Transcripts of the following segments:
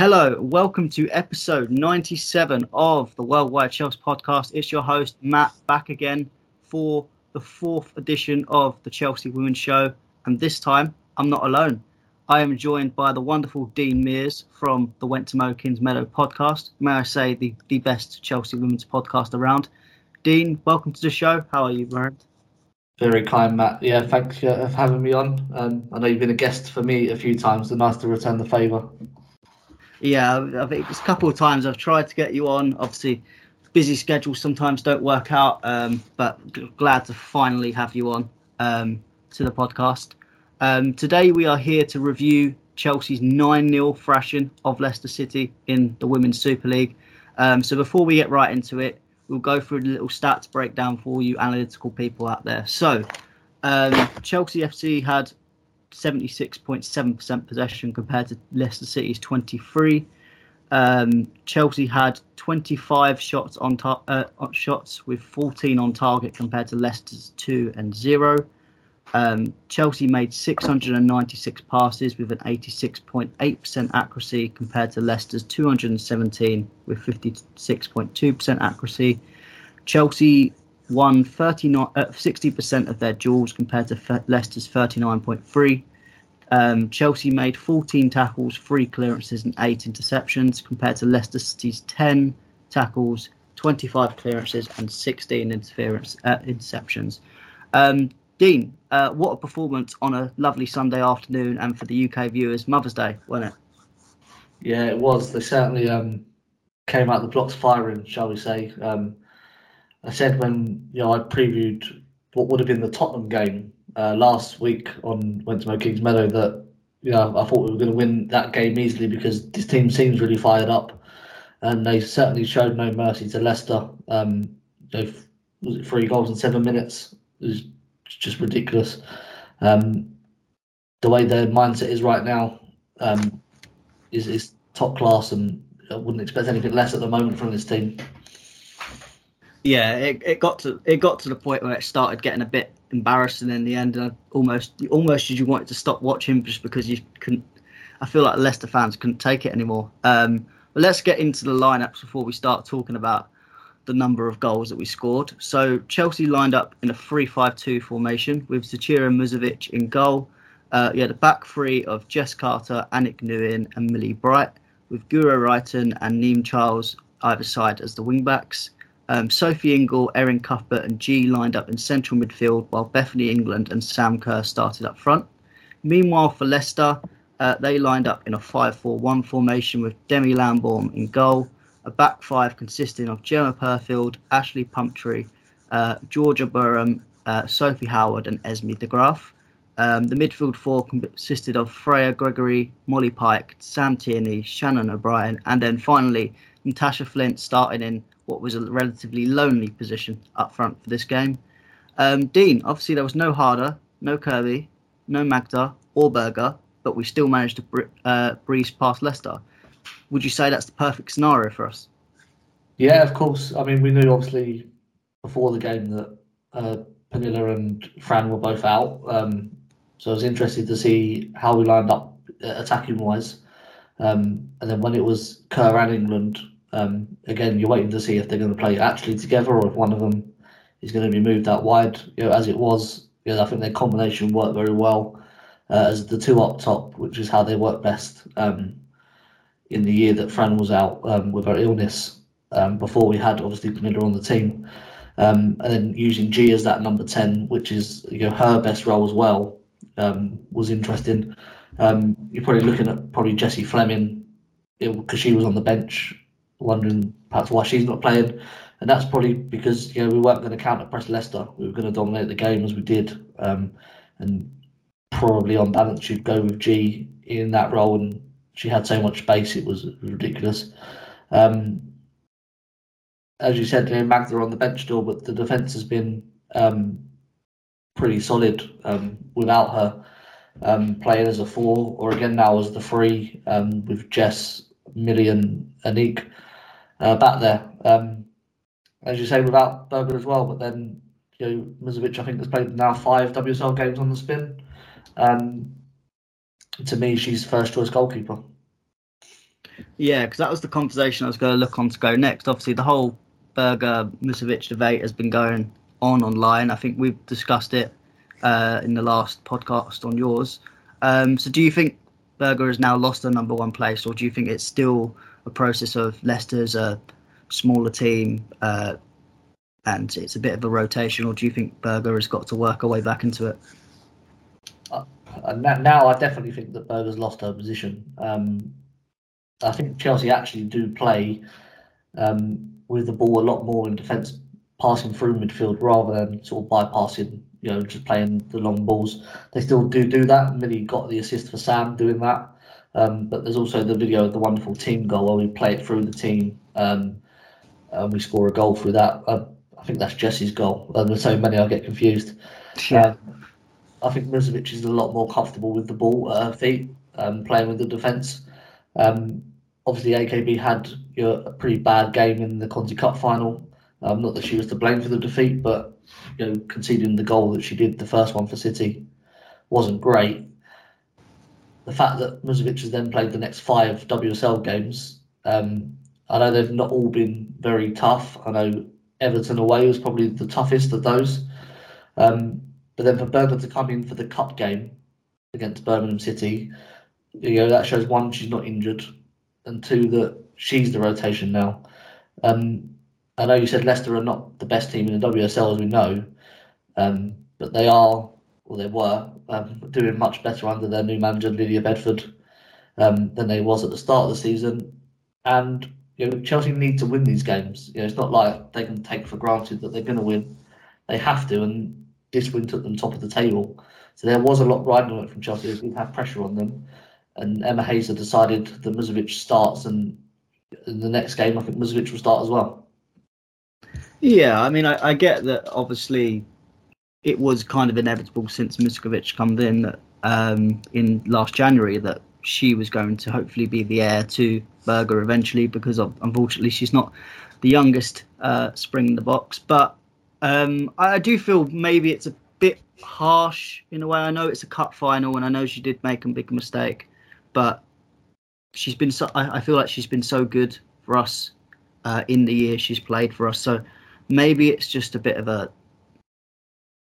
Hello, welcome to episode 97 of the Worldwide Chelsea podcast. It's your host, Matt, back again for the fourth edition of the Chelsea Women's Show. And this time, I'm not alone. I am joined by the wonderful Dean Mears from the Went to Mokins Meadow podcast. May I say, the, the best Chelsea women's podcast around. Dean, welcome to the show. How are you, Brian? Very kind, Matt. Yeah, thanks for having me on. Um, I know you've been a guest for me a few times, so nice to return the favour. Yeah, I think it's a couple of times I've tried to get you on. Obviously, busy schedules sometimes don't work out, um, but glad to finally have you on um, to the podcast. Um, today we are here to review Chelsea's 9 0 thrashing of Leicester City in the Women's Super League. Um, so before we get right into it, we'll go through a little stats breakdown for you analytical people out there. So um, Chelsea FC had 76.7% possession compared to Leicester City's 23. Um, Chelsea had 25 shots on tar- uh, shots with 14 on target compared to Leicester's two and zero. Um, Chelsea made 696 passes with an 86.8% accuracy compared to Leicester's 217 with 56.2% accuracy. Chelsea won 39, uh, 60% of their duels compared to Leicester's 39.3. Um, Chelsea made 14 tackles, three clearances, and eight interceptions compared to Leicester City's 10 tackles, 25 clearances, and 16 interference uh, interceptions. Um, Dean, uh, what a performance on a lovely Sunday afternoon, and for the UK viewers, Mother's Day, wasn't it? Yeah, it was. They certainly um, came out the blocks firing, shall we say. Um, I said when you know I previewed what would have been the Tottenham game uh, last week on went to Kings Meadow that you know I thought we were going to win that game easily because this team seems really fired up, and they certainly showed no mercy to Leicester. Um, you know, was it three goals in seven minutes? It was just ridiculous. Um, the way their mindset is right now um, is is top class, and I wouldn't expect anything less at the moment from this team yeah, it, it got to it got to the point where it started getting a bit embarrassing in the end, and almost almost you wanted to stop watching just because you couldn't. I feel like Leicester fans couldn't take it anymore. Um, but let's get into the lineups before we start talking about the number of goals that we scored. So Chelsea lined up in a 3-5-2 formation with Zecira Musovic in goal. Uh, you had a back three of Jess Carter, Aniek Nouwen, and Millie Bright, with Guro Reiten and Niamh Charles either side as the wing backs. Um, Sophie Ingle, Erin Cuthbert, and Ji lined up in central midfield, while Bethany England and Sam Kerr started up front. Meanwhile, for Leicester, uh, they lined up in a 5 4 1 formation with Demi Lambourne in goal, a back five consisting of Gemma Purfield, Ashleigh Plumptre, uh, Georgia Brougham, uh, Sophie Howard, and Esme de Graaf. Um, the midfield four consisted of Freya Gregory, Molly Pike, Sam Tierney, Shannon O'Brien, and then finally Natasha Flint starting in what was a relatively lonely position up front for this game. Um, Dean, obviously there was no Harder, no Kirby, no Magda or Berger, but we still managed to br- uh, breeze past Leicester. Would you say that's the perfect scenario for us? Yeah, of course. I mean, we knew obviously before the game that uh, Pernille and Fran were both out. Um, so I was interested to see how we lined up uh, attacking wise. Um, and then when it was Kerr and England, um, again, you're waiting to see if they're going to play actually together or if one of them is going to be moved out wide. You know, as it was, you know, I think their combination worked very well uh, as the two up top, which is how they work best um, in the year that Fran was out um, with her illness. Um, before we had obviously Pernille on the team, um, and then using Ji as that number ten, which is you know her best role as well, um, was interesting. you're probably looking at probably Jessie Fleming because she was on the bench wondering perhaps why she's not playing. And that's probably because you know we weren't going to counter press Leicester. We were going to dominate the game as we did, um, and probably on balance you'd go with Ji in that role. And she had so much space, it was ridiculous. Um, as you said, you know, Magda on the bench still, but the defence has been um, pretty solid um, without her um, playing as a four, or again now as the three um, with Jess, Millie, and Aniek uh, back there. Um, as you say, without Berger as well, but then you know Musovic, I think, has played now five WSL games on the spin. Um, to me, she's first choice goalkeeper. Yeah, because that was the conversation I was going to look on to go next. Obviously, the whole Berger Musovic debate has been going on online. I think we've discussed it uh, in the last podcast on yours. Um, so, do you think Berger has now lost the number one place, or do you think it's still a process of Leicester's a smaller team uh, and it's a bit of a rotation, or do you think Berger has got to work her way back into it? Uh, now, I definitely think that Berger's lost her position. Um, I think Chelsea actually do play um, with the ball a lot more in defence, passing through midfield rather than sort of bypassing, you know, just playing the long balls. They still do do that. Millie got the assist for Sam doing that. Um, but there's also the video of the wonderful team goal where we play it through the team um, and we score a goal through that. Uh, I think that's Jesse's goal. And there's so many I get confused. Yeah. Um, I think Musovic is a lot more comfortable with the ball at her feet, um, playing with the defence. Um, obviously, AKB had you know, a pretty bad game in the Conti Cup final. Um, not that she was to blame for the defeat, but you know, conceding the goal that she did, the first one for City, wasn't great. The fact that Musovic has then played the next five WSL games, um, I know they've not all been very tough. I know Everton away was probably the toughest of those. Um, but then for Berger to come in for the cup game against Birmingham City, you know that shows one she's not injured, and two that she's the rotation now. Um, I know you said Leicester are not the best team in the WSL as we know, um, but they are, or they were, um, doing much better under their new manager Lydia Bedford um, than they was at the start of the season. And you know, Chelsea need to win these games. You know, it's not like they can take for granted that they're going to win. They have to, and this win took them top of the table. So there was a lot riding on it from Chelsea. We've had pressure on them, and Emma Hayes decided that Musovic starts, and in the next game, I think Musovic will start as well. Yeah, I mean, I, I get that. Obviously, it was kind of inevitable since Musovic come in that um, in last January that she was going to hopefully be the heir to Berger eventually, because of, unfortunately she's not the youngest uh, spring in the box. But um, I, I, do feel maybe it's a bit harsh in a way. I know it's a cup final, and I know she did make a big mistake, but she's been so. I, I feel like she's been so good for us uh, in the year she's played for us. So maybe it's just a bit of a.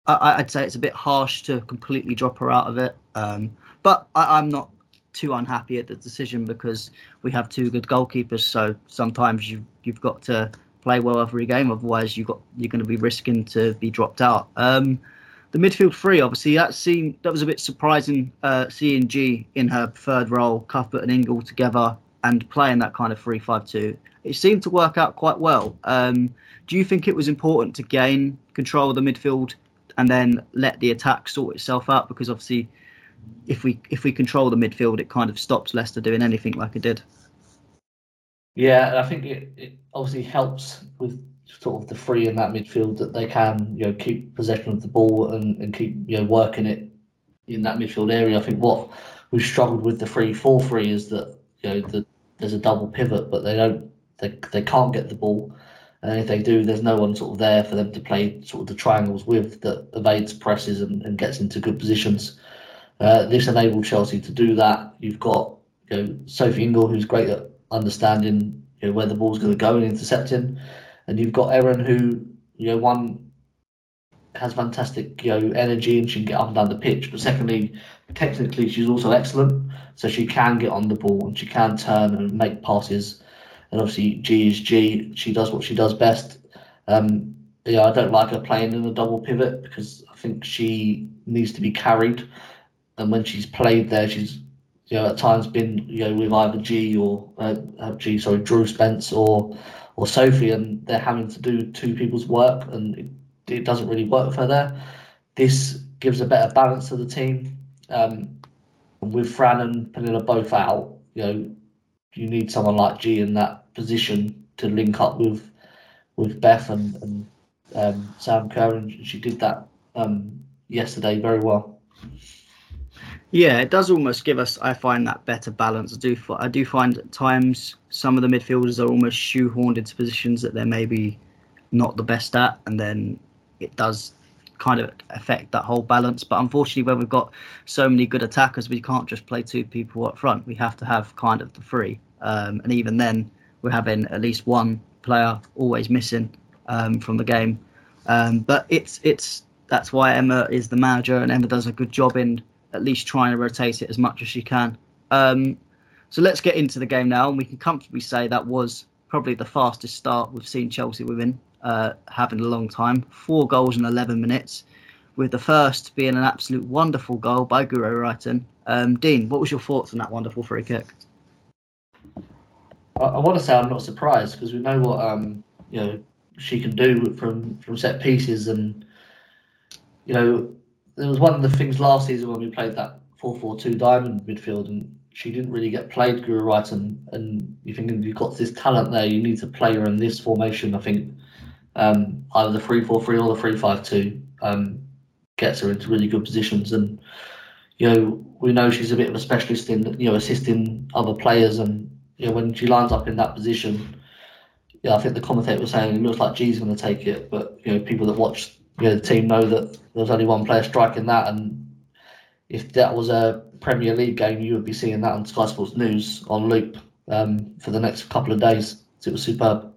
I, I'd say it's a bit harsh to completely drop her out of it. Um, but I, I'm not too unhappy at the decision because we have two good goalkeepers. So sometimes you you've got to play well every game, otherwise you got you're going to be risking to be dropped out. Um, the midfield three, obviously, that seemed that was a bit surprising. Uh, seeing Ji in her preferred role, Cuthbert and Ingle together, and playing that kind of three-five-two. It seemed to work out quite well. Um, do you think it was important to gain control of the midfield and then let the attack sort itself out? Because obviously, if we if we control the midfield, it kind of stops Leicester doing anything like it did. Yeah, I think it, it obviously helps with sort of the free in that midfield that they can you know keep possession of the ball and, and keep you know working it in that midfield area. I think what we've struggled with the three four three is that you know the, there's a double pivot, but they don't they they can't get the ball. And if they do, there's no one sort of there for them to play sort of the triangles with that evades presses and, and gets into good positions. Uh, this enabled Chelsea to do that. You've got you know, Sophie Ingle, who's great at understanding you know, where the ball's going to go and intercepting, and you've got Erin, who you know one has fantastic you know energy and she can get up and down the pitch, but secondly, technically she's also excellent, so she can get on the ball and she can turn and make passes. And obviously, Ji is Ji. She does what she does best. Um, yeah, I don't like her playing in a double pivot because I think she needs to be carried and when she's played there, she's you know at times been you know with either Ji or uh, Ji, sorry, Drew Spence or or Sophie, and they're having to do two people's work, and it, it doesn't really work for there. This gives a better balance to the team. Um, with Fran and Pernille both out, you know, you need someone like Ji in that position to link up with with Beth and, and um, Sam Kerr, and she did that um, yesterday very well. Yeah, it does almost give us. I find that better balance. I do. I do find at times some of the midfielders are almost shoehorned into positions that they're maybe not the best at, and then it does kind of affect that whole balance. But unfortunately, when we've got so many good attackers, we can't just play two people up front. We have to have kind of the three. um, and even then, we're having at least one player always missing um, from the game. Um, but it's it's that's why Emma is the manager, and Emma does a good job in at least trying to rotate it as much as she can. Um, so let's get into the game now, and we can comfortably say that was probably the fastest start we've seen Chelsea women uh, have in a long time. Four goals in 11 minutes, with the first being an absolute wonderful goal by Guro Reiten. Um, Dean, what was your thoughts on that wonderful free kick? I, I want to say I'm not surprised because we know what um, you know she can do from from set pieces, and you know there was one of the things last season when we played that 4-4-2 diamond midfield, and she didn't really get played Guro right, and and you think you've got this talent there, you need to play her in this formation. I think um, either the 3-4-3 or the 3-5-2 um, gets her into really good positions, and you know we know she's a bit of a specialist in you know assisting other players, and you know when she lines up in that position. Yeah, I think the commentator was saying it looks like Ji's going to take it, but you know people that watch you know, the team know that there's only one player striking that, and if that was a Premier League game, you would be seeing that on Sky Sports News on loop um, for the next couple of days. It was superb.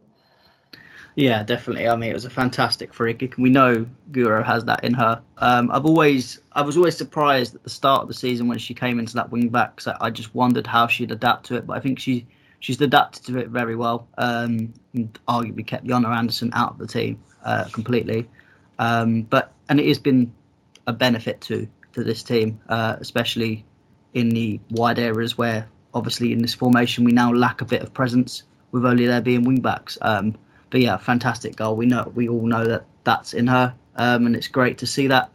Yeah, definitely. I mean, it was a fantastic free kick, we know Guro has that in her. Um, I've always, I was always surprised at the start of the season when she came into that wing back. So I just wondered how she'd adapt to it, but I think she, she's adapted to it very well. Um, and arguably kept Jonna Andersson out of the team uh, completely. Um, but and it has been a benefit to to this team, uh, especially in the wide areas where obviously in this formation we now lack a bit of presence with only there being wing backs. Um, but yeah, fantastic goal. We know we all know that that's in her, um, and it's great to see that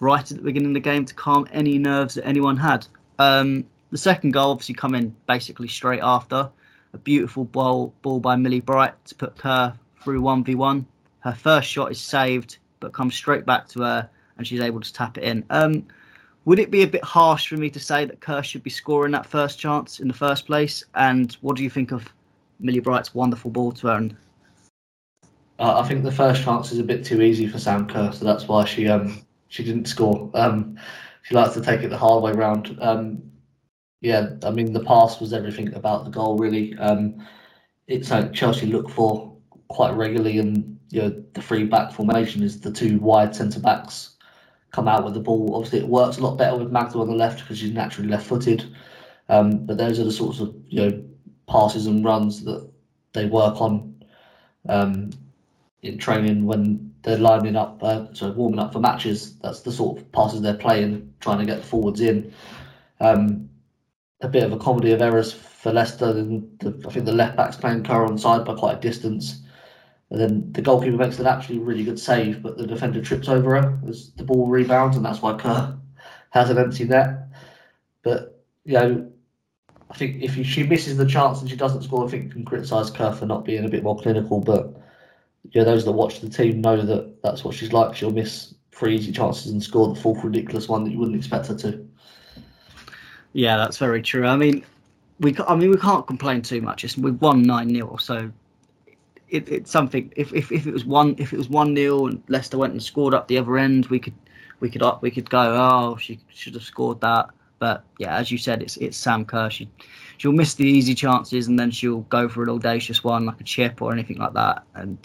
right at the beginning of the game to calm any nerves that anyone had. Um, the second goal obviously coming basically straight after a beautiful ball ball by Millie Bright to put her through one v one. Her first shot is saved, but comes straight back to her, and she's able to tap it in. Um, would it be a bit harsh for me to say that Kerr should be scoring that first chance in the first place? And what do you think of Millie Bright's wonderful ball to her? And uh, I think the first chance is a bit too easy for Sam Kerr, so that's why she um she didn't score. Um, she likes to take it the hard way round. Um, yeah, I mean the pass was everything about the goal really. Um, it's like Chelsea look for quite regularly, and you know the free back formation is the two wide centre backs come out with the ball. Obviously, it works a lot better with Magda on the left because she's naturally left-footed. Um, but those are the sorts of you know passes and runs that they work on um, in training when they're lining up, uh, so warming up for matches. That's the sort of passes they're playing, trying to get the forwards in. Um, a bit of a comedy of errors for Leicester. The, I think the left back's playing Kerr on side by quite a distance. And then the goalkeeper makes an actually really good save, but the defender trips over her as the ball rebounds, and that's why Kerr has an empty net. But, you know, I think if she misses the chance and she doesn't score, I think you can criticise Kerr for not being a bit more clinical. But, yeah, those that watch the team know that that's what she's like. She'll miss three easy chances and score the fourth ridiculous one that you wouldn't expect her to. Yeah, that's very true. I mean, we I mean we can't complain too much. It's we've won nine 0 so it, it's something. If, if if it was one if it was one 0 and Leicester went and scored up the other end, we could we could up we could go. Oh, she should have scored that. But yeah, as you said, it's it's Sam Kerr. She she'll miss the easy chances and then she'll go for an audacious one like a chip or anything like that, and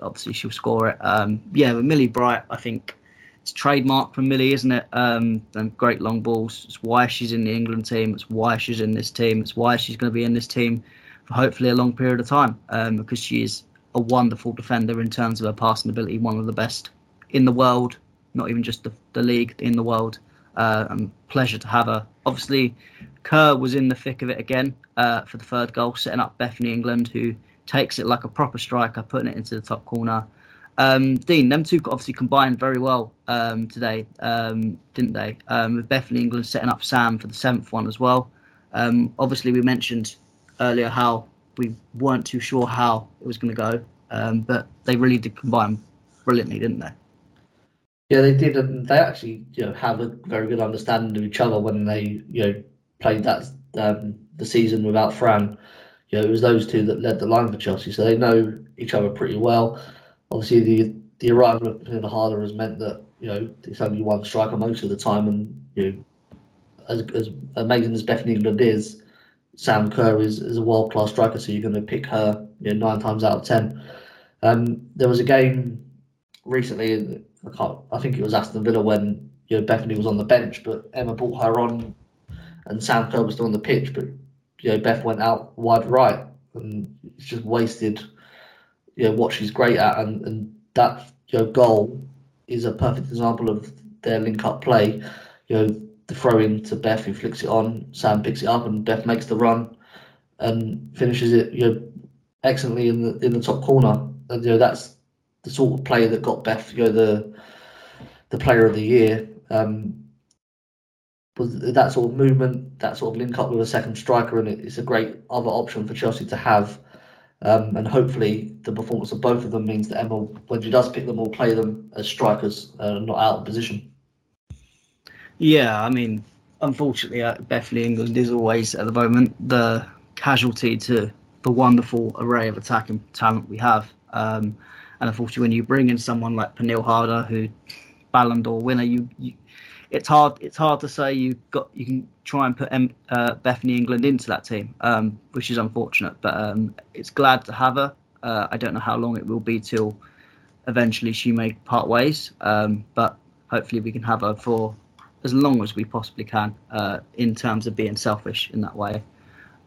obviously she'll score it. Um, yeah, but Millie Bright, I think it's trademark for Millie, isn't it? Um, and great long balls. It's why she's in the England team. It's why she's in this team. It's why she's going to be in this team for hopefully a long period of time um, because she is a wonderful defender in terms of her passing ability, one of the best in the world, not even just the, the league, in the world. Uh, and pleasure to have her. Obviously, Kerr was in the thick of it again uh, for the third goal, setting up Bethany England, who takes it like a proper striker, putting it into the top corner. Um, Dean, them two obviously combined very well um, today, um, didn't they? Um, with Bethany England setting up Sam for the seventh one as well. Um, obviously, we mentioned earlier how we weren't too sure how it was going to go, um, but they really did combine brilliantly, didn't they? Yeah, they did, and they actually you know have a very good understanding of each other when they you know played that the season without Fran. You know, it was those two that led the line for Chelsea, so they know each other pretty well. Obviously, the the arrival of Harder has meant that you know it's only one striker most of the time, and you know, as, as amazing as Bethany England is, Sam Kerr is, is a world class striker, so you're going to pick her you know, nine times out of ten. Um, there was a game recently, I, can't, I think it was Aston Villa when you know Bethany was on the bench, but Emma brought her on, and Sam Kerr was still on the pitch, but you know Beth went out wide right, and just wasted. You know what she's great at, and, and that you know goal is a perfect example of their link up play. You know the throw in to Beth, who flicks it on, Sam picks it up, and Beth makes the run and finishes it. You know excellently in the in the top corner. And you know that's the sort of player that got Beth, you know, the the player of the year. Um, was that sort of movement, that sort of link up with a second striker, and it's a great other option for Chelsea to have. Um, and hopefully, the performance of both of them means that Emma, when she does pick them, will play them as strikers, uh, not out of position. Yeah, I mean, unfortunately, uh, Bethany England is always at the moment the casualty to the wonderful array of attacking talent we have. Um, and unfortunately, when you bring in someone like Pernille Harder, who Ballon d'Or winner, you, you it's hard it's hard to say you got you can try and put M, uh, Bethany England into that team, um, which is unfortunate. But um, it's glad to have her. Uh, I don't know how long it will be till eventually she may part ways, um, but hopefully we can have her for as long as we possibly can uh, in terms of being selfish in that way.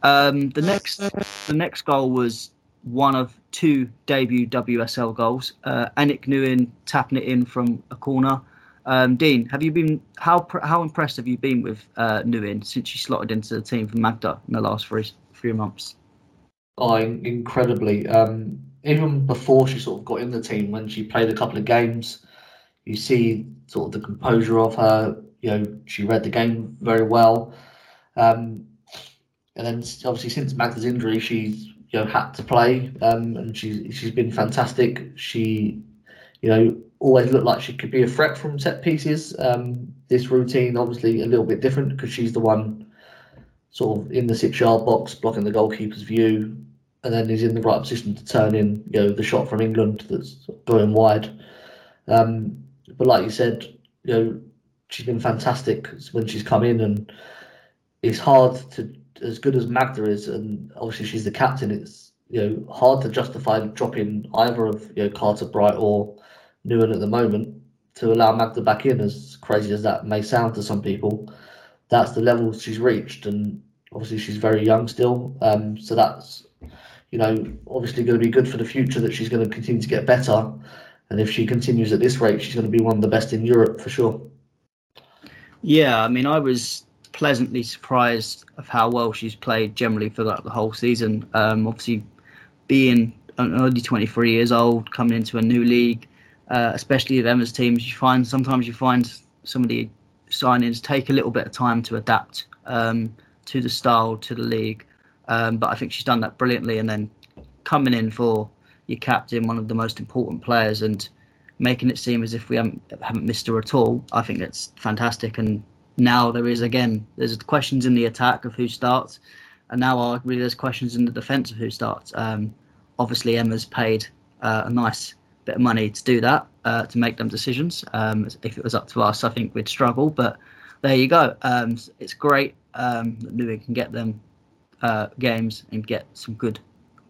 Um, the next the next goal was one of two debut WSL goals. Uh, Aniek Nouwen tapping it in from a corner. Um, Dean, have you been how how impressed have you been with uh, Nouwen since she slotted into the team for Magda in the last three three months? Oh, incredibly. Um, even before she sort of got in the team, when she played a couple of games, you see sort of the composure of her. You know, she read the game very well. Um, and then obviously since Magda's injury, she's you know had to play, um, and she's she's been fantastic. She, you know, always looked like she could be a threat from set pieces. Um, this routine obviously a little bit different because she's the one sort of in the six yard box blocking the goalkeeper's view, and then is in the right position to turn in you know the shot from England that's going wide. Um, but like you said, you know she's been fantastic when she's come in, and it's hard to as good as Magda is, and obviously she's the captain, it's you know hard to justify dropping either of you know Carter Bright or Nouwen at the moment to allow Magda back in. As crazy as that may sound to some people, that's the level she's reached, and obviously she's very young still. Um, so that's you know obviously going to be good for the future that she's going to continue to get better, and if she continues at this rate, she's going to be one of the best in Europe for sure. Yeah, I mean, I was pleasantly surprised of how well she's played generally for like the whole season. Um, obviously, being only 23 years old, coming into a new league, uh, especially with Emma's teams, you find sometimes you find some of the signings take a little bit of time to adapt um, to the style, to the league. Um, but I think she's done that brilliantly, and then coming in for your captain, one of the most important players, and making it seem as if we haven't, haven't missed her at all. I think that's fantastic, and now there is again there's questions in the attack of who starts, and now arguably there's questions in the defence of who starts. Um, obviously, Emma's paid uh, a nice bit of money to do that uh, to make them decisions. Um, if it was up to us, I think we'd struggle, but there you go. Um, it's great um, that Louis can get them uh, games and get some good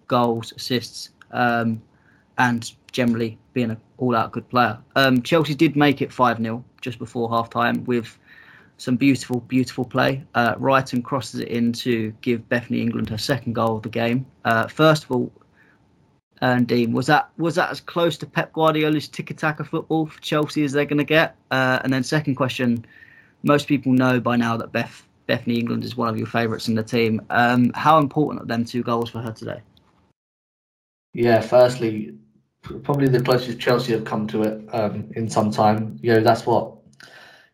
goals, assists, um, and generally being an all-out good player. Um, Chelsea did make it five 0 just before half time with some beautiful, beautiful play. Uh, Reiten crosses it in to give Bethany England her second goal of the game. Uh, first of all, and Dean, was that was that as close to Pep Guardiola's tiki-taka football for Chelsea as they're going to get? Uh, and then second question, most people know by now that Beth Bethany England is one of your favourites in the team. Um, how important are them two goals for her today? Yeah, firstly, probably the closest Chelsea have come to it um, in some time. You know, that's what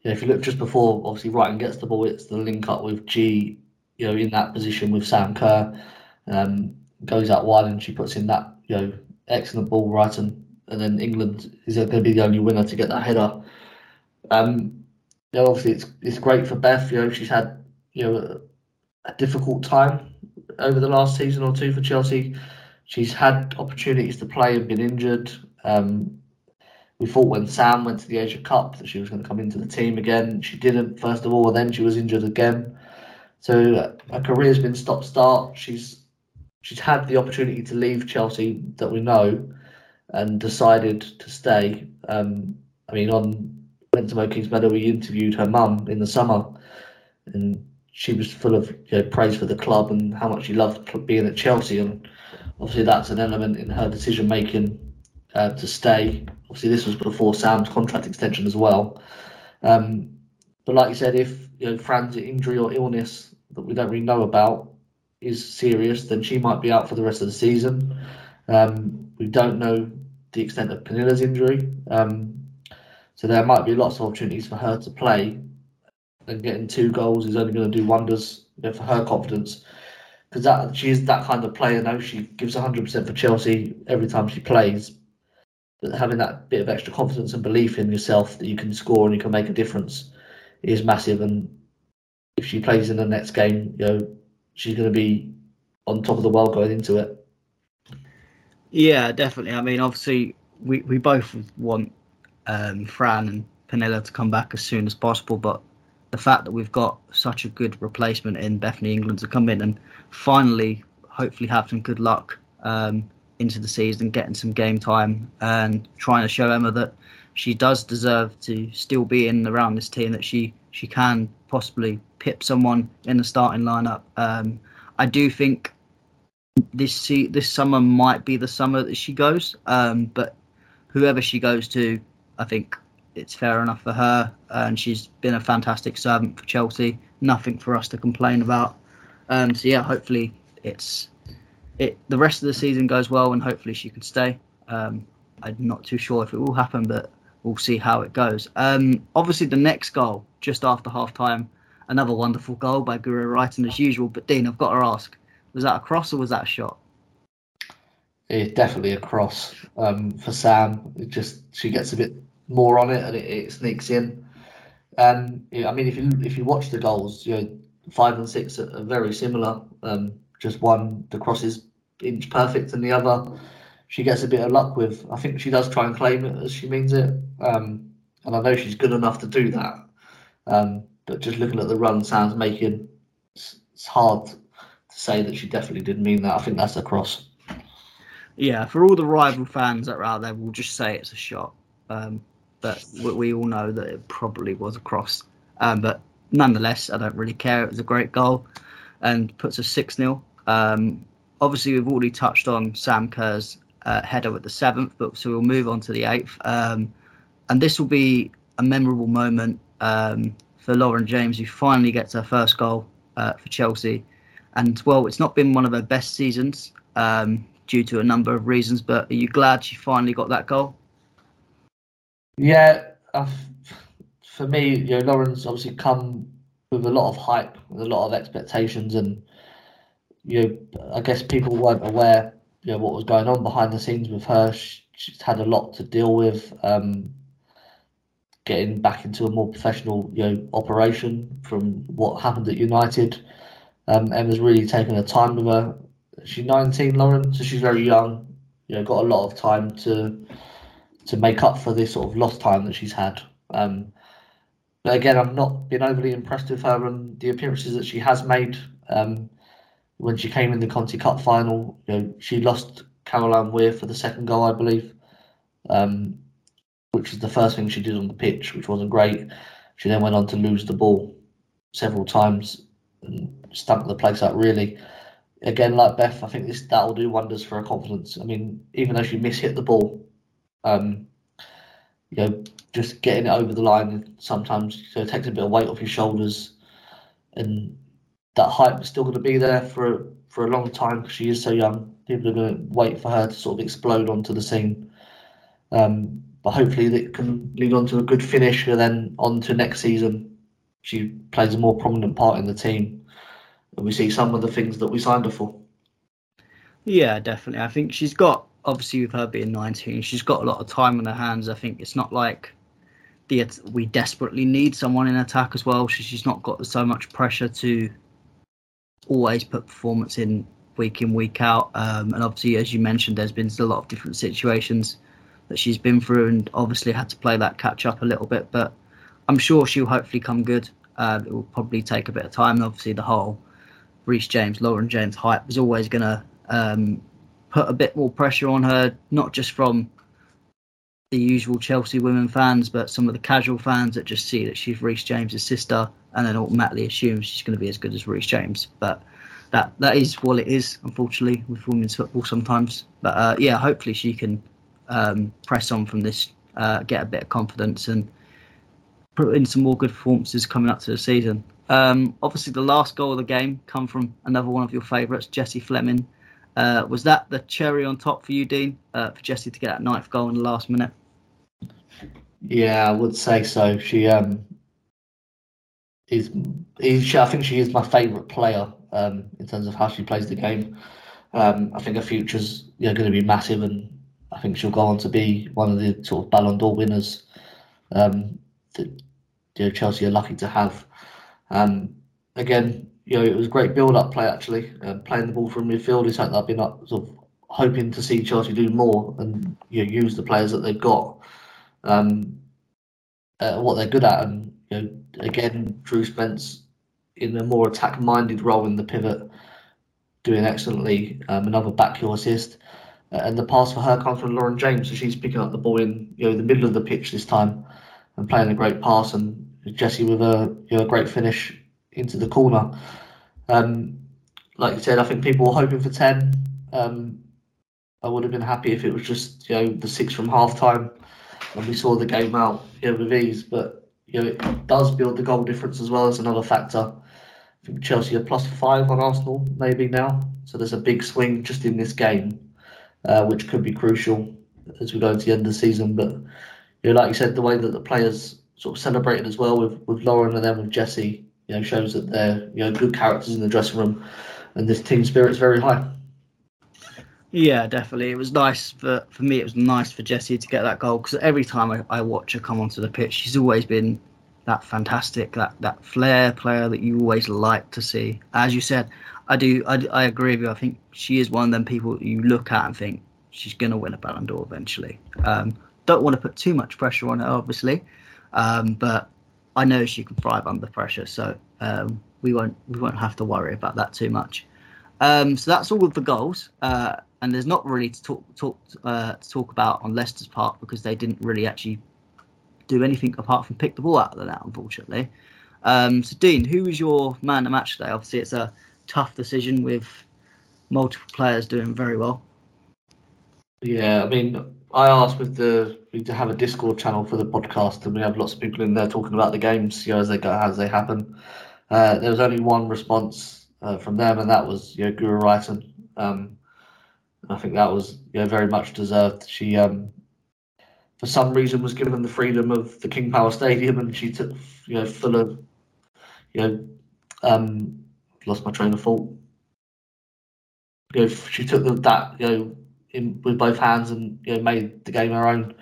yeah, if you look just before, obviously Reiten gets the ball, it's the link up with Ji. you know, in that position with Sam Kerr, um, goes out wide and she puts in that, you know, excellent ball, Reiten, and then England is going to be the only winner to get that header. Um, you know, obviously it's it's great for Beth. You know, she's had you know a, a difficult time over the last season or two for Chelsea. She's had opportunities to play and been injured. Um, we thought when Sam went to the Asia Cup that she was going to come into the team again. She didn't, first of all, and then she was injured again. So uh, her career's been stop start. She's she's had the opportunity to leave Chelsea that we know, and decided to stay. Um, I mean, on Mo Kings Meadow, we interviewed her mum in the summer, and she was full of you know, praise for the club and how much she loved being at Chelsea. And obviously, that's an element in her decision making uh, to stay. Obviously, this was before Sam's contract extension as well. Um, but like you said, if you know Fran's injury or illness that we don't really know about is serious, then she might be out for the rest of the season. Um, we don't know the extent of Pernille's injury, um, so there might be lots of opportunities for her to play. And getting two goals is only going to do wonders for her confidence because that she's that kind of player now. She gives 100% for Chelsea every time she plays. But having that bit of extra confidence and belief in yourself that you can score and you can make a difference is massive. And if she plays in the next game, you know, she's going to be on top of the world going into it. Yeah, definitely. I mean, obviously, we, we both want um, Fran and Pernille to come back as soon as possible, but the fact that we've got such a good replacement in Bethany England to come in and finally, hopefully, have some good luck um, into the season, getting some game time, and trying to show Emma that she does deserve to still be in around this team, that she she can possibly pip someone in the starting lineup. Um, I do think this this summer might be the summer that she goes, um, but whoever she goes to, I think it's fair enough for her, and she's been a fantastic servant for Chelsea. Nothing for us to complain about. Um, so yeah, hopefully it's it. The rest of the season goes well, and hopefully she can stay. Um, I'm not too sure if it will happen, but we'll see how it goes. Um, obviously, the next goal just after half time, another wonderful goal by Guro Reiten as usual. But Dean, I've got to ask, was that a cross or was that a shot? It's definitely a cross um, for Sam. It just she gets a bit more on it and it, it sneaks in. And I mean, if you if you watch the goals, you know, five and six are, are very similar. Um, just one the cross is inch perfect, and the other she gets a bit of luck with. I think she does try and claim it as she means it, um, and I know she's good enough to do that. Um, but just looking at the run Sam's making, it's, hard to say that she definitely didn't mean that. I think that's a cross. Yeah, for all the rival fans that are out there, we'll just say it's a shot. Um, but we, all know that it probably was a cross. Um, but nonetheless, I don't really care. It was a great goal and puts us 6 0. Um, obviously, we've already touched on Sam Kerr's uh, header at the seventh, but so we'll move on to the eighth. Um, and this will be a memorable moment um, for Lauren James, who finally gets her first goal uh, for Chelsea. And well, it's not been one of her best seasons um, due to a number of reasons, but are you glad she finally got that goal? Yeah, uh, for me, you know, Lauren's obviously come with a lot of hype, with a lot of expectations, and you know, I guess people weren't aware, you know, what was going on behind the scenes with her. She, she's had a lot to deal with, um, getting back into a more professional, you know, operation from what happened at United. Um, Emma's really taken her time with her. She's 19, Lauren, so she's very young. You know, got a lot of time to to make up for this sort of lost time that she's had. Um, but again, I've not been overly impressed with her and the appearances that she has made. Um, when she came in the Conti Cup final, you know, she lost Caroline Weir for the second goal, I believe, um, which was the first thing she did on the pitch, which wasn't great. She then went on to lose the ball several times and stamp the place out really. Again, like Beth, I think this that will do wonders for her confidence. I mean, even though she mishit the ball, um, you know, just getting it over the line sometimes so it takes a bit of weight off your shoulders, and that hype is still going to be there for for a long time because she is so young. People are going to wait for her to sort of explode onto the scene. Um, but hopefully, that can lead on to a good finish, and then on to next season, she plays a more prominent part in the team, and we see some of the things that we signed her for. Yeah, definitely. I think she's got obviously with her being 19, she's got a lot of time on her hands. I think it's not like the we desperately need someone in attack as well. she's not got so much pressure to always put performance in week in week out. Um, and obviously, as you mentioned, there's been a lot of different situations that she's been through, and obviously had to play that catch up a little bit. But I'm sure she'll hopefully come good Uh, it will probably take a bit of time. And obviously, the whole Reece James, Lauren James hype is always going to um, put a bit more pressure on her, not just from the usual Chelsea women fans, but some of the casual fans that just see that she's Reece James's sister and then automatically assume she's going to be as good as Reece James. But that that is what it is, unfortunately, with women's football sometimes. But uh, yeah, hopefully she can um, press on from this, uh, get a bit of confidence, and put in some more good performances coming up to the season. Um, obviously, the last goal of the game come from another one of your favourites, Jessie Fleming. Uh, was that the cherry on top for you, Dean, uh, for Jessie to get that ninth goal in the last minute? Yeah, I would say so. She um is, is I think she is my favourite player um, in terms of how she plays the game. Um, I think her future's you know, going to be massive, and I think she'll go on to be one of the sort of Ballon d'Or winners um, that you know, Chelsea are lucky to have. Um, again, you know, it was a great build-up play actually. Uh, playing the ball from midfield is something I've been uh, sort of hoping to see Chelsea do more and you know, use the players that they've got, um, uh, what they're good at, and you know, again, Drew Spence in a more attack-minded role in the pivot, doing excellently. Um, another backheel assist, uh, and the pass for her comes from Lauren James, so she's picking up the ball in you know the middle of the pitch this time, and playing a great pass, and Jesse with a you know, a great finish into the corner. Um, like you said, I think people were hoping for ten. Um, I would have been happy if it was just you know the six from half time, and we saw the game out you know, with ease. But you know it does build the goal difference as well as another factor. I think Chelsea are plus five on Arsenal maybe now, so there's a big swing just in this game, uh, which could be crucial as we go into the end of the season. But you know, like you said, the way that the players sort of celebrated as well with, with Lauren and then with Jesse, you know, shows that they're you know good characters in the dressing room, and this team spirit's very high. Yeah, definitely. It was nice for for me. It was nice for Jesse to get that goal because every time I, I watch her come onto the pitch, she's always been that fantastic, that that flair player that you always like to see. As you said, I do. I, I agree with you. I think she is one of them people you look at and think she's going to win a Ballon d'Or eventually. Um, don't want to put too much pressure on her, obviously, um, but I know she can thrive under pressure, so um, we won't we won't have to worry about that too much. Um, so that's all of the goals, uh, and there's not really to talk talk uh, to talk about on Leicester's part because they didn't really actually do anything apart from pick the ball out of the net, unfortunately. Um, so Dean, who was your man of match today? Obviously, it's a tough decision with multiple players doing very well. Yeah, I mean, I asked with the to have a Discord channel for the podcast, and we have lots of people in there talking about the games, you know, as they go as they happen. Uh, there was only one response uh, from them, and that was you know Guro Reiten. Um, I think that was you know, very much deserved. She, um, for some reason, was given the freedom of the King Power Stadium, and she took you know full of you know um, lost my train of thought. You know, she took the, that you know in with both hands and you know made the game her own.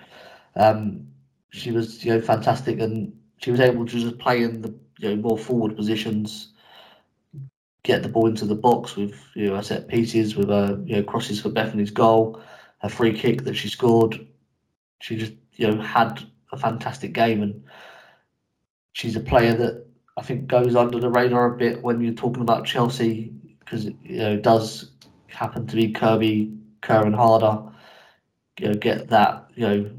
Um, she was you know fantastic, and she was able to just play in the you know more forward positions, get the ball into the box with you know set pieces, with her you know crosses for Bethany's goal, her free kick that she scored. She just you know had a fantastic game, and she's a player that I think goes under the radar a bit when you're talking about Chelsea because you know it does happen to be Kirby Kerr and Harder you know, get that you know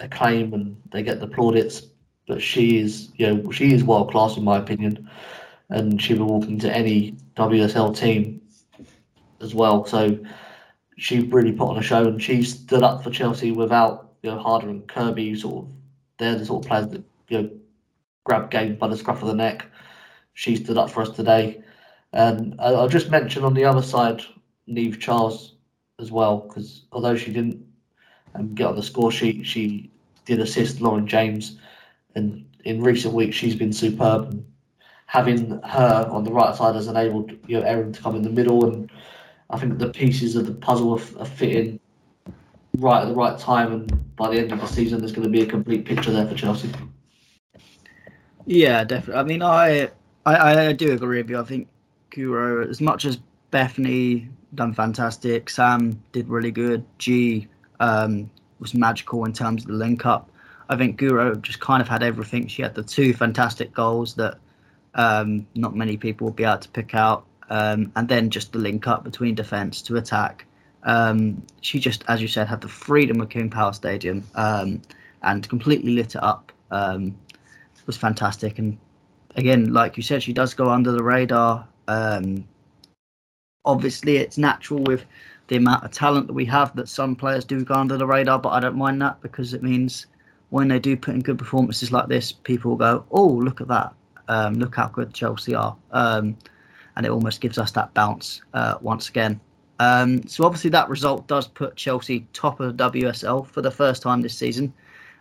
acclaim and they get the plaudits. But she is you know she is world class in my opinion, and she will walk into any WSL team as well. So she really put on a show, and she stood up for Chelsea without you know Harder and Kirby. Sort of they're the sort of players that you know grab game by the scruff of the neck. She stood up for us today. And I'll just mention on the other side, Niamh Charles as well, because although she didn't um, get on the score sheet, she did assist Lauren James, and in recent weeks she's been superb. And having her on the right side has enabled you know Erin to come in the middle, and I think the pieces of the puzzle are, are fitting right at the right time. And by the end of the season, there's going to be a complete picture there for Chelsea. Yeah, definitely. I mean, I I, I do agree with you. I think Guro, as much as Bethany done fantastic, Sam did really good. Ji um, was magical in terms of the link up. I think Guro just kind of had everything. She had the two fantastic goals that um, not many people will be able to pick out, um, and then just the link up between defence to attack. Um, she just, as you said, had the freedom of King Power Stadium um, and completely lit it up. Was fantastic, and again, like you said, she does go under the radar. Um, obviously, it's natural with the amount of talent that we have that some players do go under the radar, but I don't mind that because it means when they do put in good performances like this, people go, "Oh, look at that! Um, look how good Chelsea are," um, and it almost gives us that bounce uh, once again. Um, so obviously that result does put Chelsea top of the WSL for the first time this season,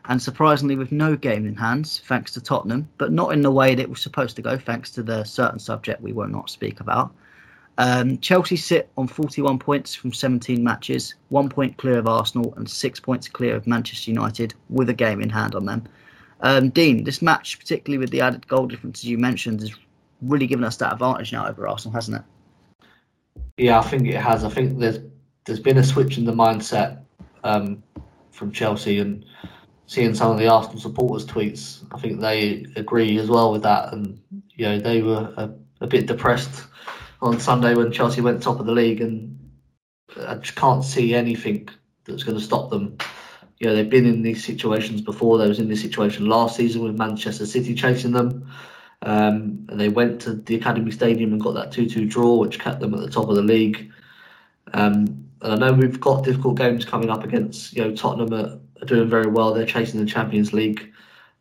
and surprisingly with no game in hands, thanks to Tottenham, but not in the way that it was supposed to go, thanks to the certain subject we will not speak about. Um, Chelsea sit on 41 points from 17 matches, one point clear of Arsenal and six points clear of Manchester United with a game in hand on them. Um, Dean, this match, particularly with the added goal difference as you mentioned, has really given us that advantage now over Arsenal, hasn't it? Yeah, I think it has. I think there's there's been a switch in the mindset um, from Chelsea and seeing some of the Arsenal supporters' tweets. I think they agree as well with that, and you know they were a, a bit depressed on Sunday when Chelsea went top of the league, and I just can't see anything that's going to stop them. You know, they've been in these situations before. They was in this situation last season with Manchester City chasing them. Um, and they went to the Academy Stadium and got that 2 2 draw, which kept them at the top of the league. Um, and I know we've got difficult games coming up against, you know, Tottenham are, are doing very well. They're chasing the Champions League.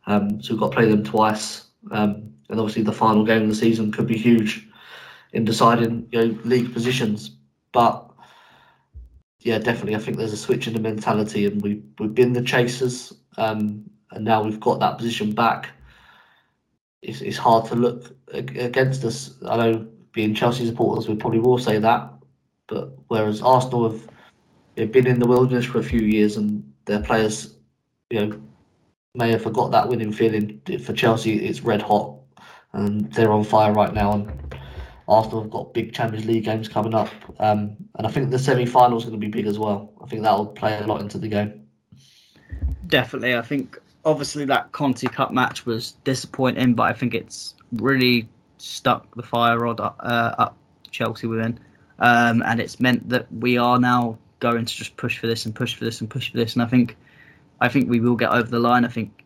Um, so we've got to play them twice. Um, and obviously, the final game of the season could be huge in deciding, you know, league positions. But yeah, definitely, I think there's a switch in the mentality, and we we've been the chasers, um, and now we've got that position back it's, it's hard to look against us. I know being Chelsea supporters, we probably will say that, but whereas Arsenal have been in the wilderness for a few years and their players, you know, may have forgot that winning feeling. For Chelsea, it's red hot and they're on fire right now. And Arsenal have got big Champions League games coming up, um, and I think the semi-final is going to be big as well. I think that will play a lot into the game. Definitely, I think obviously that Conti Cup match was disappointing, but I think it's really stuck the fire rod up, uh, up Chelsea within, um, and it's meant that we are now going to just push for this and push for this and push for this, and I think I think we will get over the line. I think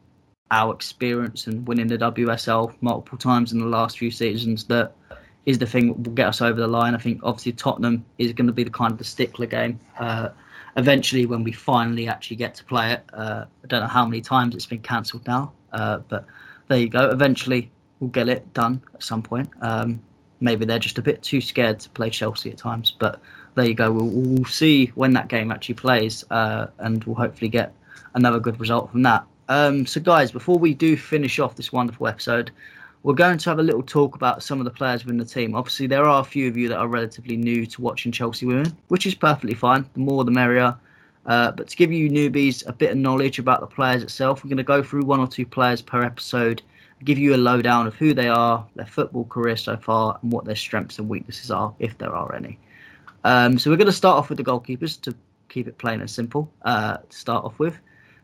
our experience and winning the WSL multiple times in the last few seasons that is the thing that will get us over the line. I think obviously Tottenham is going to be the kind of the stickler game. Uh, eventually when we finally actually get to play it. Uh, I don't know how many times it's been cancelled now, uh, but there you go. Eventually we'll get it done at some point. Um, maybe they're just a bit too scared to play Chelsea at times, but there you go. We'll, we'll see when that game actually plays, uh, and we'll hopefully get another good result from that. Um, so, guys, before we do finish off this wonderful episode, we're going to have a little talk about some of the players within the team. Obviously, there are a few of you that are relatively new to watching Chelsea women, which is perfectly fine. The more, the merrier. Uh, but to give you newbies a bit of knowledge about the players itself, we're going to go through one or two players per episode, give you a lowdown of who they are, their football career so far, and what their strengths and weaknesses are, if there are any. Um, so we're going to start off with the goalkeepers to keep it plain and simple uh, to start off with.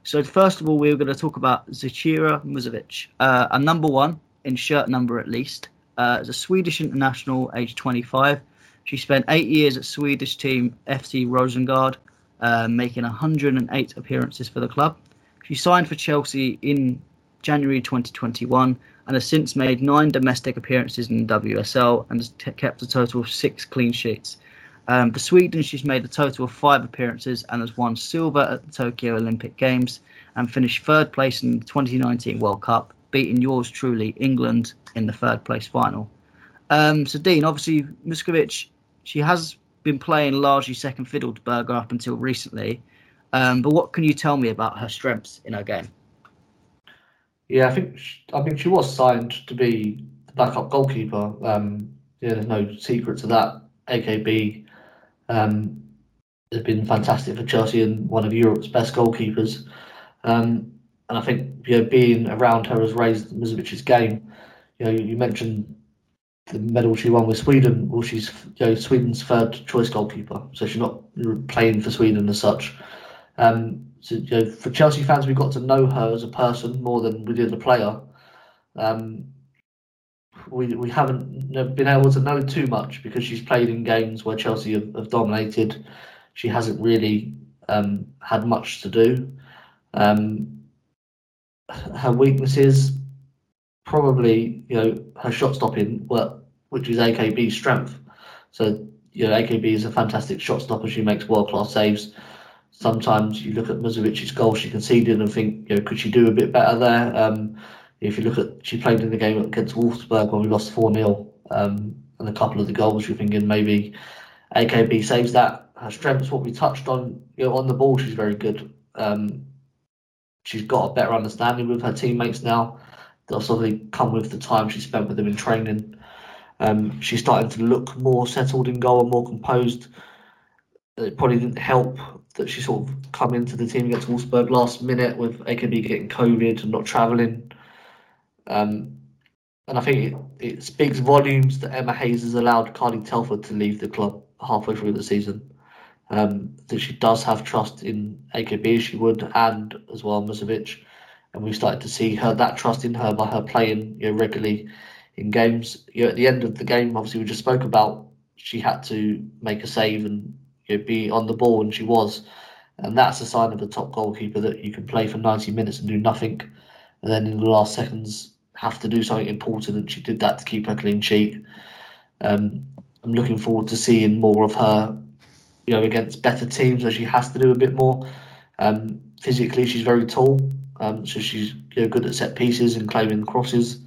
So first of all, we're going to talk about Zecira Musovic, uh, a number one in shirt number at least. Uh, as a Swedish international, age 25. She spent eight years at Swedish team FC Rosengard, uh, making 108 appearances for the club. She signed for Chelsea in January 2021 and has since made nine domestic appearances in the WSL and has t- kept a total of six clean sheets. Um, for Sweden, she's made a total of five appearances and has won silver at the Tokyo Olympic Games and finished third place in the 2019 World Cup beating yours truly, England, in the third place final. Um, so, Dean, obviously, Muskovic, she has been playing largely second fiddle to Berger up until recently. Um, but what can you tell me about her strengths in her game? Yeah, I think she, I mean she was signed to be the backup goalkeeper. Um, yeah, there's no secret to that. AKB um, has been fantastic for Chelsea and one of Europe's best goalkeepers. Um, and I think you know being around her has raised Musovic's game. You know, you mentioned the medal she won with Sweden. Well, she's you know Sweden's third choice goalkeeper, so she's not playing for Sweden as such. Um, so, you know, for Chelsea fans, we got to know her as a person more than we did a player. Um, we we haven't been able to know too much because she's played in games where Chelsea have, have dominated. She hasn't really um, had much to do. Um, her weaknesses, probably, you know, her shot stopping, well, which is AKB's strength. So, you know, AKB is a fantastic shot stopper. She makes world class saves. Sometimes you look at Musovic's goal she conceded and think, you know, could she do a bit better there? Um, if you look at, she played in the game against Wolfsburg when we lost 4 0, um, and a couple of the goals, you're thinking maybe AKB saves that. Her strengths, what we touched on, you know, on the ball, she's very good. Um, she's got a better understanding with her teammates now. That's obviously come with the time she spent with them in training. Um, she's starting to look more settled in goal and more composed. It probably didn't help that she sort of come into the team against Wolfsburg last minute with AKB getting COVID and not travelling. Um, and I think it, it, speaks volumes that Emma Hayes has allowed Carly Telford to leave the club halfway through the season. Um, that she does have trust in AKB as she would, and as well Musovic. And we've started to see her that trust in her by her playing you know, regularly in games. You know, at the end of the game, obviously we just spoke about she had to make a save and you know, be on the ball, and she was. And that's a sign of a top goalkeeper that you can play for 90 minutes and do nothing, and then in the last seconds have to do something important. And she did that to keep her clean sheet. Um, I'm looking forward to seeing more of her, you know, against better teams where she has to do a bit more. Um, physically, she's very tall, um, so she's you know, good at set pieces and claiming crosses.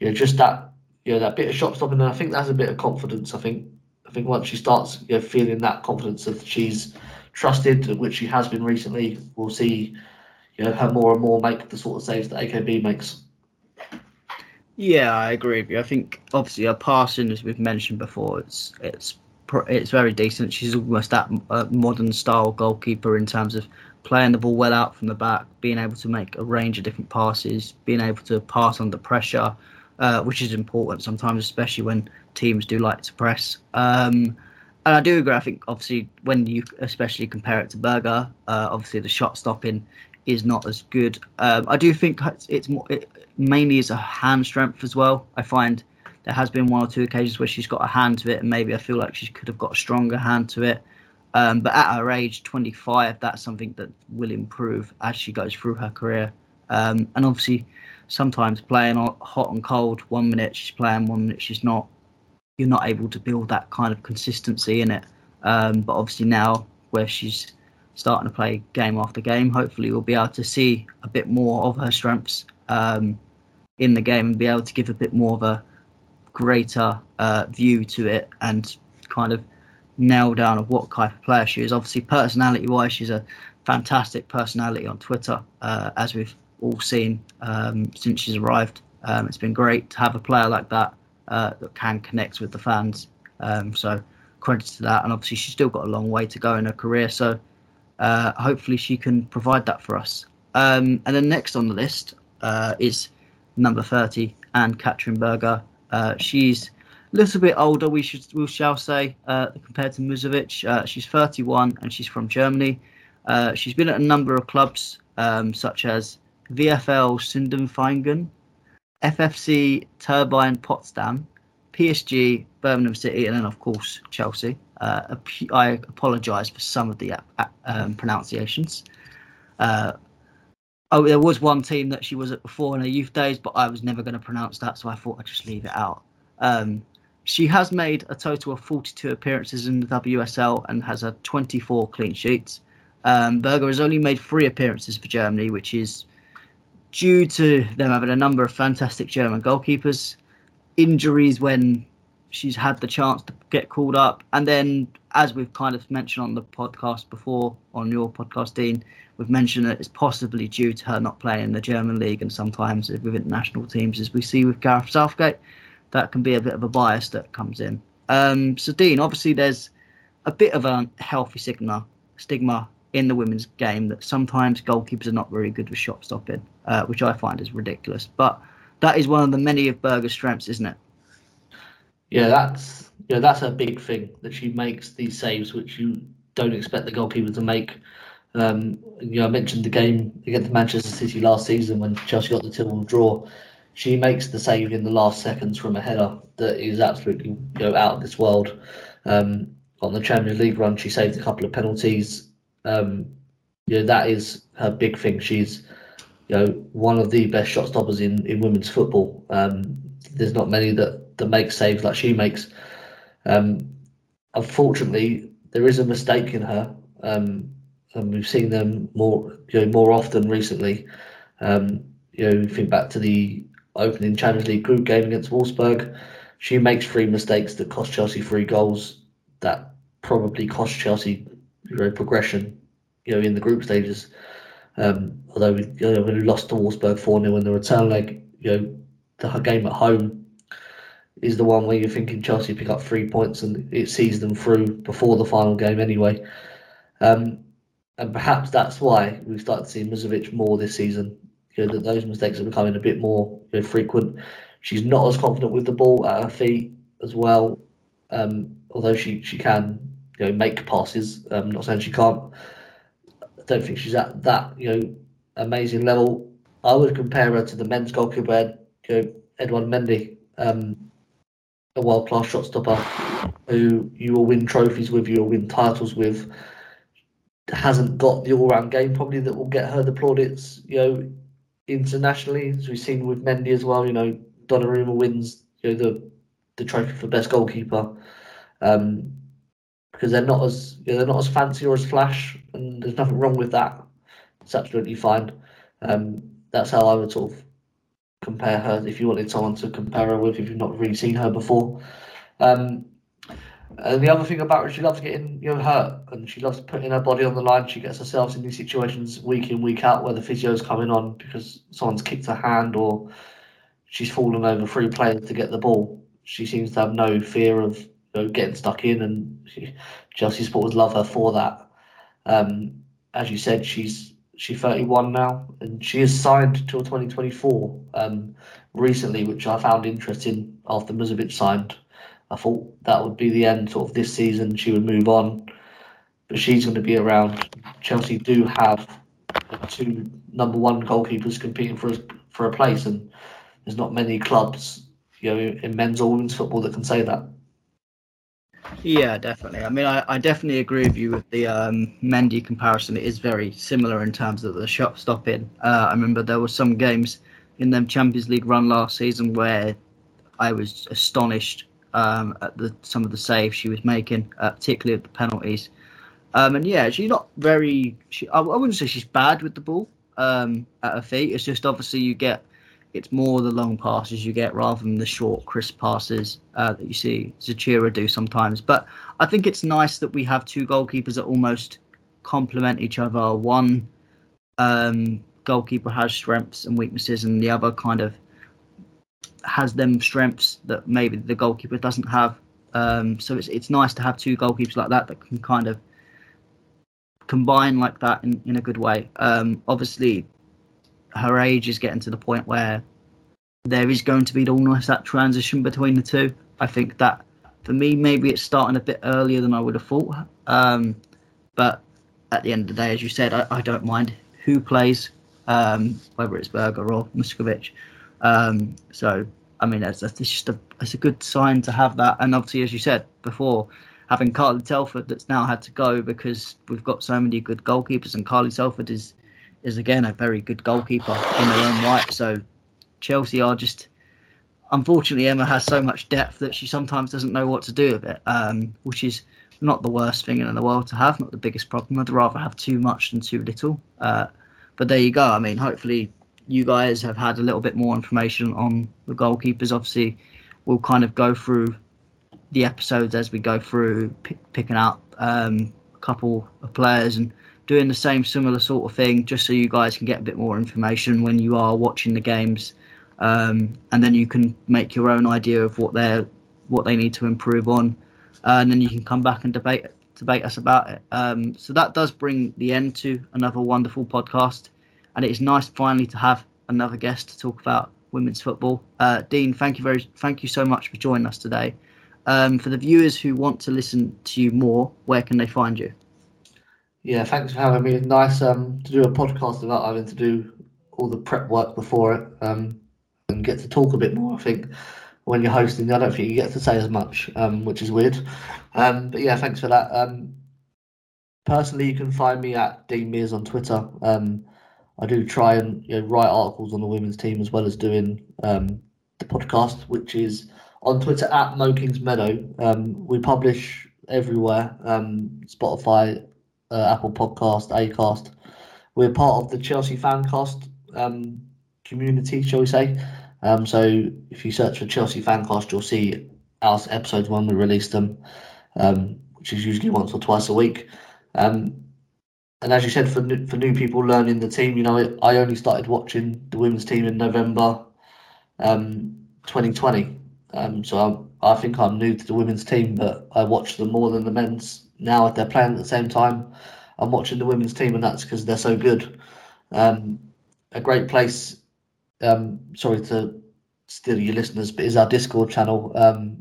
You know, just that, you know, that bit of shot stopping. And I think that's a bit of confidence. I think, I think once she starts, you know, feeling that confidence that she's trusted, which she has been recently, we'll see, you know, her more and more make the sort of saves that AKB makes. Yeah, I agree with you. I think obviously her passing, as we've mentioned before, it's it's it's very decent. She's almost that uh, modern style goalkeeper in terms of playing the ball well out from the back, being able to make a range of different passes, being able to pass under pressure, uh, which is important sometimes, especially when teams do like to press. Um, and I do agree. I think obviously when you especially compare it to Berger, uh, obviously the shot stopping is not as good. Um, I do think it's more it mainly is a hand strength as well. I find there has been one or two occasions where she's got a hand to it, and maybe I feel like she could have got a stronger hand to it. Um, but at her age, 25, that's something that will improve as she goes through her career. Um, and obviously, sometimes playing hot and cold, one minute she's playing, one minute she's not. You're not able to build that kind of consistency in it. Um, but obviously now, where she's starting to play game after game, hopefully we'll be able to see a bit more of her strengths um, in the game and be able to give a bit more of a greater uh, view to it and kind of nail down of what type of player she is. Obviously, personality wise, she's a fantastic personality on Twitter, uh, as we've all seen um, since she's arrived. Um, it's been great to have a player like that uh, that can connect with the fans. Um, so credit to that. And obviously, she's still got a long way to go in her career. So uh, hopefully, she can provide that for us. Um, and then next on the list uh, is number 30, Ann-Katrin Berger. Uh, she's a little bit older, we should we shall say, uh, compared to Musovic. Uh, she's 31 and she's from Germany. Uh, she's been at a number of clubs um, such as VfL Sindelfingen, FFC Turbine Potsdam, PSG, Birmingham City, and then of course Chelsea. Uh, I apologise for some of the uh, um, pronunciations. Uh, oh, there was one team that she was at before in her youth days, but I was never going to pronounce that, so I thought I'd just leave it out. Um, she has made a total of 42 appearances in the WSL and has had 24 clean sheets. Um, Berger has only made three appearances for Germany, which is due to them having a number of fantastic German goalkeepers, injuries when she's had the chance to get called up, and then as we've kind of mentioned on the podcast before, on your podcast, Dean, we've mentioned that it's possibly due to her not playing in the German league, and sometimes with international teams, as we see with Gareth Southgate that can be a bit of a bias that comes in. Um, so, Dean, obviously, there's a bit of a healthy stigma, stigma in the women's game that sometimes goalkeepers are not very good with shot stopping, uh, which I find is ridiculous. But that is one of the many of Berger's strengths, isn't it? Yeah, that's yeah, that's a big thing that she makes these saves which you don't expect the goalkeeper to make. Um, you know, I mentioned the game against Manchester City last season when Chelsea got the two draw. She makes the save in the last seconds from a header that is absolutely you know out of this world. Um, on the Champions League run, she saved a couple of penalties. Um, you know that is her big thing. She's you know one of the best shot stoppers in, in women's football. Um, there's not many that that make saves like she makes. Um, unfortunately, there is a mistake in her, um, and we've seen them more you know more often recently. Um, you know, think back to the opening Champions League group game against Wolfsburg. She makes three mistakes that cost Chelsea three goals. That probably cost Chelsea you know, progression, you know, in the group stages. Um, although we, you know, we lost to Wolfsburg 4 0 in the return leg, you know, the game at home is the one where you're thinking Chelsea pick up three points and it sees them through before the final game anyway. Um, and perhaps that's why we've started to see Musovic more this season. You know, that those mistakes are becoming a bit more you know, frequent. She's not as confident with the ball at her feet as well, um, although she, she can you know make passes. I'm not saying she can't. I don't think she's at that you know amazing level. I would compare her to the men's goalkeeper, you know, Edouard Mendy, um, a world class shot stopper who you will win trophies with, you will win titles with. Hasn't got the all round game probably that will get her the plaudits, you know, internationally, as we've seen with Mendy as well. You know, Donnarumma wins you know the the trophy for best goalkeeper. Um, because they're not as you know, they're not as fancy or as flash, and there's nothing wrong with that. It's absolutely fine. Um, that's how I would sort of compare her if you wanted someone to compare her with if you've not really seen her before. Um, and the other thing about her, she loves getting you know hurt, and she loves putting her body on the line. She gets herself in these situations week in week out where the physio's coming on because someone's kicked her hand or she's fallen over three players to get the ball. She seems to have no fear of know, getting stuck in, and she, Chelsea supporters love her for that. Um, as you said, she's she's 31 now, and she is signed till 2024 um, recently, which I found interesting after Musovic signed. I thought that would be the end sort of this season. She would move on, but she's going to be around. Chelsea do have two number one goalkeepers competing for a, for a place, and there's not many clubs, you know, in men's or women's football that can say that. Yeah, definitely. I mean, I, I definitely agree with you with the um, Mendy comparison. It is very similar in terms of the shot stopping. Uh, I remember there were some games in the Champions League run last season where I was astonished um, at the some of the saves she was making, uh, particularly at the penalties. Um, and yeah, she's not very. She, I, I, wouldn't say she's bad with the ball um, at her feet. It's just obviously you get it's more the long passes you get rather than the short, crisp passes uh, that you see Zecira do sometimes. But I think it's nice that we have two goalkeepers that almost complement each other. One um, goalkeeper has strengths and weaknesses, and the other kind of has them strengths that maybe the goalkeeper doesn't have. Um, so it's it's nice to have two goalkeepers like that that can kind of combine like that in, in a good way. Um, obviously, her age is getting to the point where there is going to be the almost that transition between the two. I think that for me, maybe it's starting a bit earlier than I would have thought. Um, but at the end of the day, as you said, I, I don't mind who plays, um, whether it's Berger or Muskovic. Um, so, I mean, it's, just a, it's a good sign to have that. And obviously, as you said before, having Carly Telford that's now had to go because we've got so many good goalkeepers, and Carly Telford is is again a very good goalkeeper in her own right. So Chelsea are just unfortunately Emma has so much depth that she sometimes doesn't know what to do with it, um, which is not the worst thing in the world to have, not the biggest problem. I'd rather have too much than too little. Uh, but there you go. I mean, hopefully you guys have had a little bit more information on the goalkeepers. Obviously, we'll kind of go through the episodes as we go through, p- picking out um, a couple of players and doing the same similar sort of thing, just so you guys can get a bit more information when you are watching the games, um, and then you can make your own idea of what they're what they need to improve on, uh, and then you can come back and debate debate us about it. Um, so that does bring the end to another wonderful podcast, and it is nice finally to have another guest to talk about women's football. Uh, Dean, thank you very thank you so much for joining us today. Um, for the viewers who want to listen to you more, where can they find you? Yeah, thanks for having me. Nice um, to do a podcast without having to do all the prep work before it um, and get to talk a bit more. I think when you're hosting, I don't think you get to say as much, um, which is weird. Um, but yeah, thanks for that. Um, personally, you can find me at Dean Mears on Twitter. Um, I do try and you know, write articles on the women's team as well as doing um, the podcast, which is on Twitter at Mo Kings Meadow. Um, we publish everywhere um, Spotify, uh, Apple Podcast, Acast. We're part of the Chelsea Fancast um, community, shall we say. Um, so if you search for Chelsea Fancast, you'll see our episodes when we release them, um, which is usually once or twice a week. Um, and as you said, for new, for new people learning the team, you know, I only started watching the women's team in November um, 2020. Um, so I, I think I'm new to the women's team, but I watch them more than the men's now. If they're playing at the same time, I'm watching the women's team, and that's because they're so good. Um, a great place. Um, sorry to steal your listeners, but is our Discord channel. Um,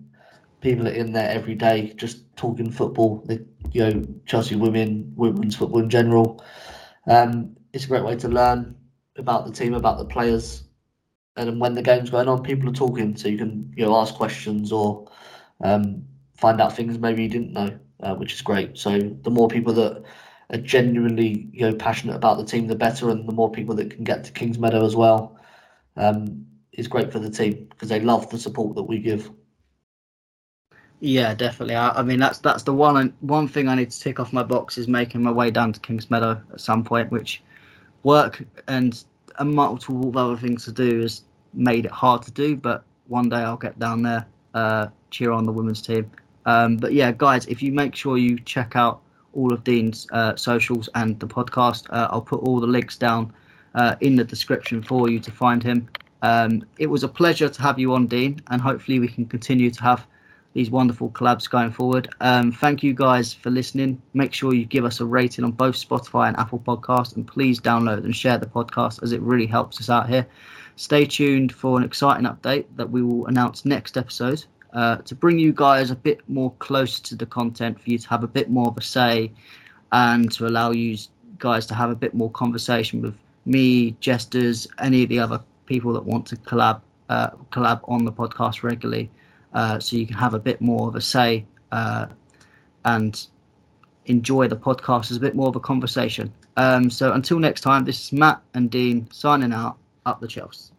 people are in there every day, just talking football. The, you know, Chelsea women, women's football in general. Um, it's a great way to learn about the team, about the players, and when the game's going on, people are talking, so you can you know ask questions or um, find out things maybe you didn't know, uh, which is great. So the more people that are genuinely you know passionate about the team, the better, and the more people that can get to Kingsmeadow as well um, is great for the team because they love the support that we give. Yeah, definitely. I, I, mean, that's that's the one one thing I need to tick off my box is making my way down to Kingsmeadow at some point, which work and a multiple of other things to do has made it hard to do. But one day I'll get down there, uh, cheer on the women's team. Um, but yeah, guys, if you make sure you check out all of Dean's uh, socials and the podcast, uh, I'll put all the links down uh, in the description for you to find him. Um, it was a pleasure to have you on, Dean, and hopefully we can continue to have these wonderful collabs going forward. Um, thank you guys for listening. Make sure you give us a rating on both Spotify and Apple Podcasts, and please download and share the podcast as it really helps us out here. Stay tuned for an exciting update that we will announce next episode uh, to bring you guys a bit more close to the content for you to have a bit more of a say and to allow you guys to have a bit more conversation with me, jesters, any of the other people that want to collab uh, collab on the podcast regularly uh, so you can have a bit more of a say uh, and enjoy the podcast as a bit more of a conversation. Um, so until next time, this is Matt and Dean signing out up the Chelsea.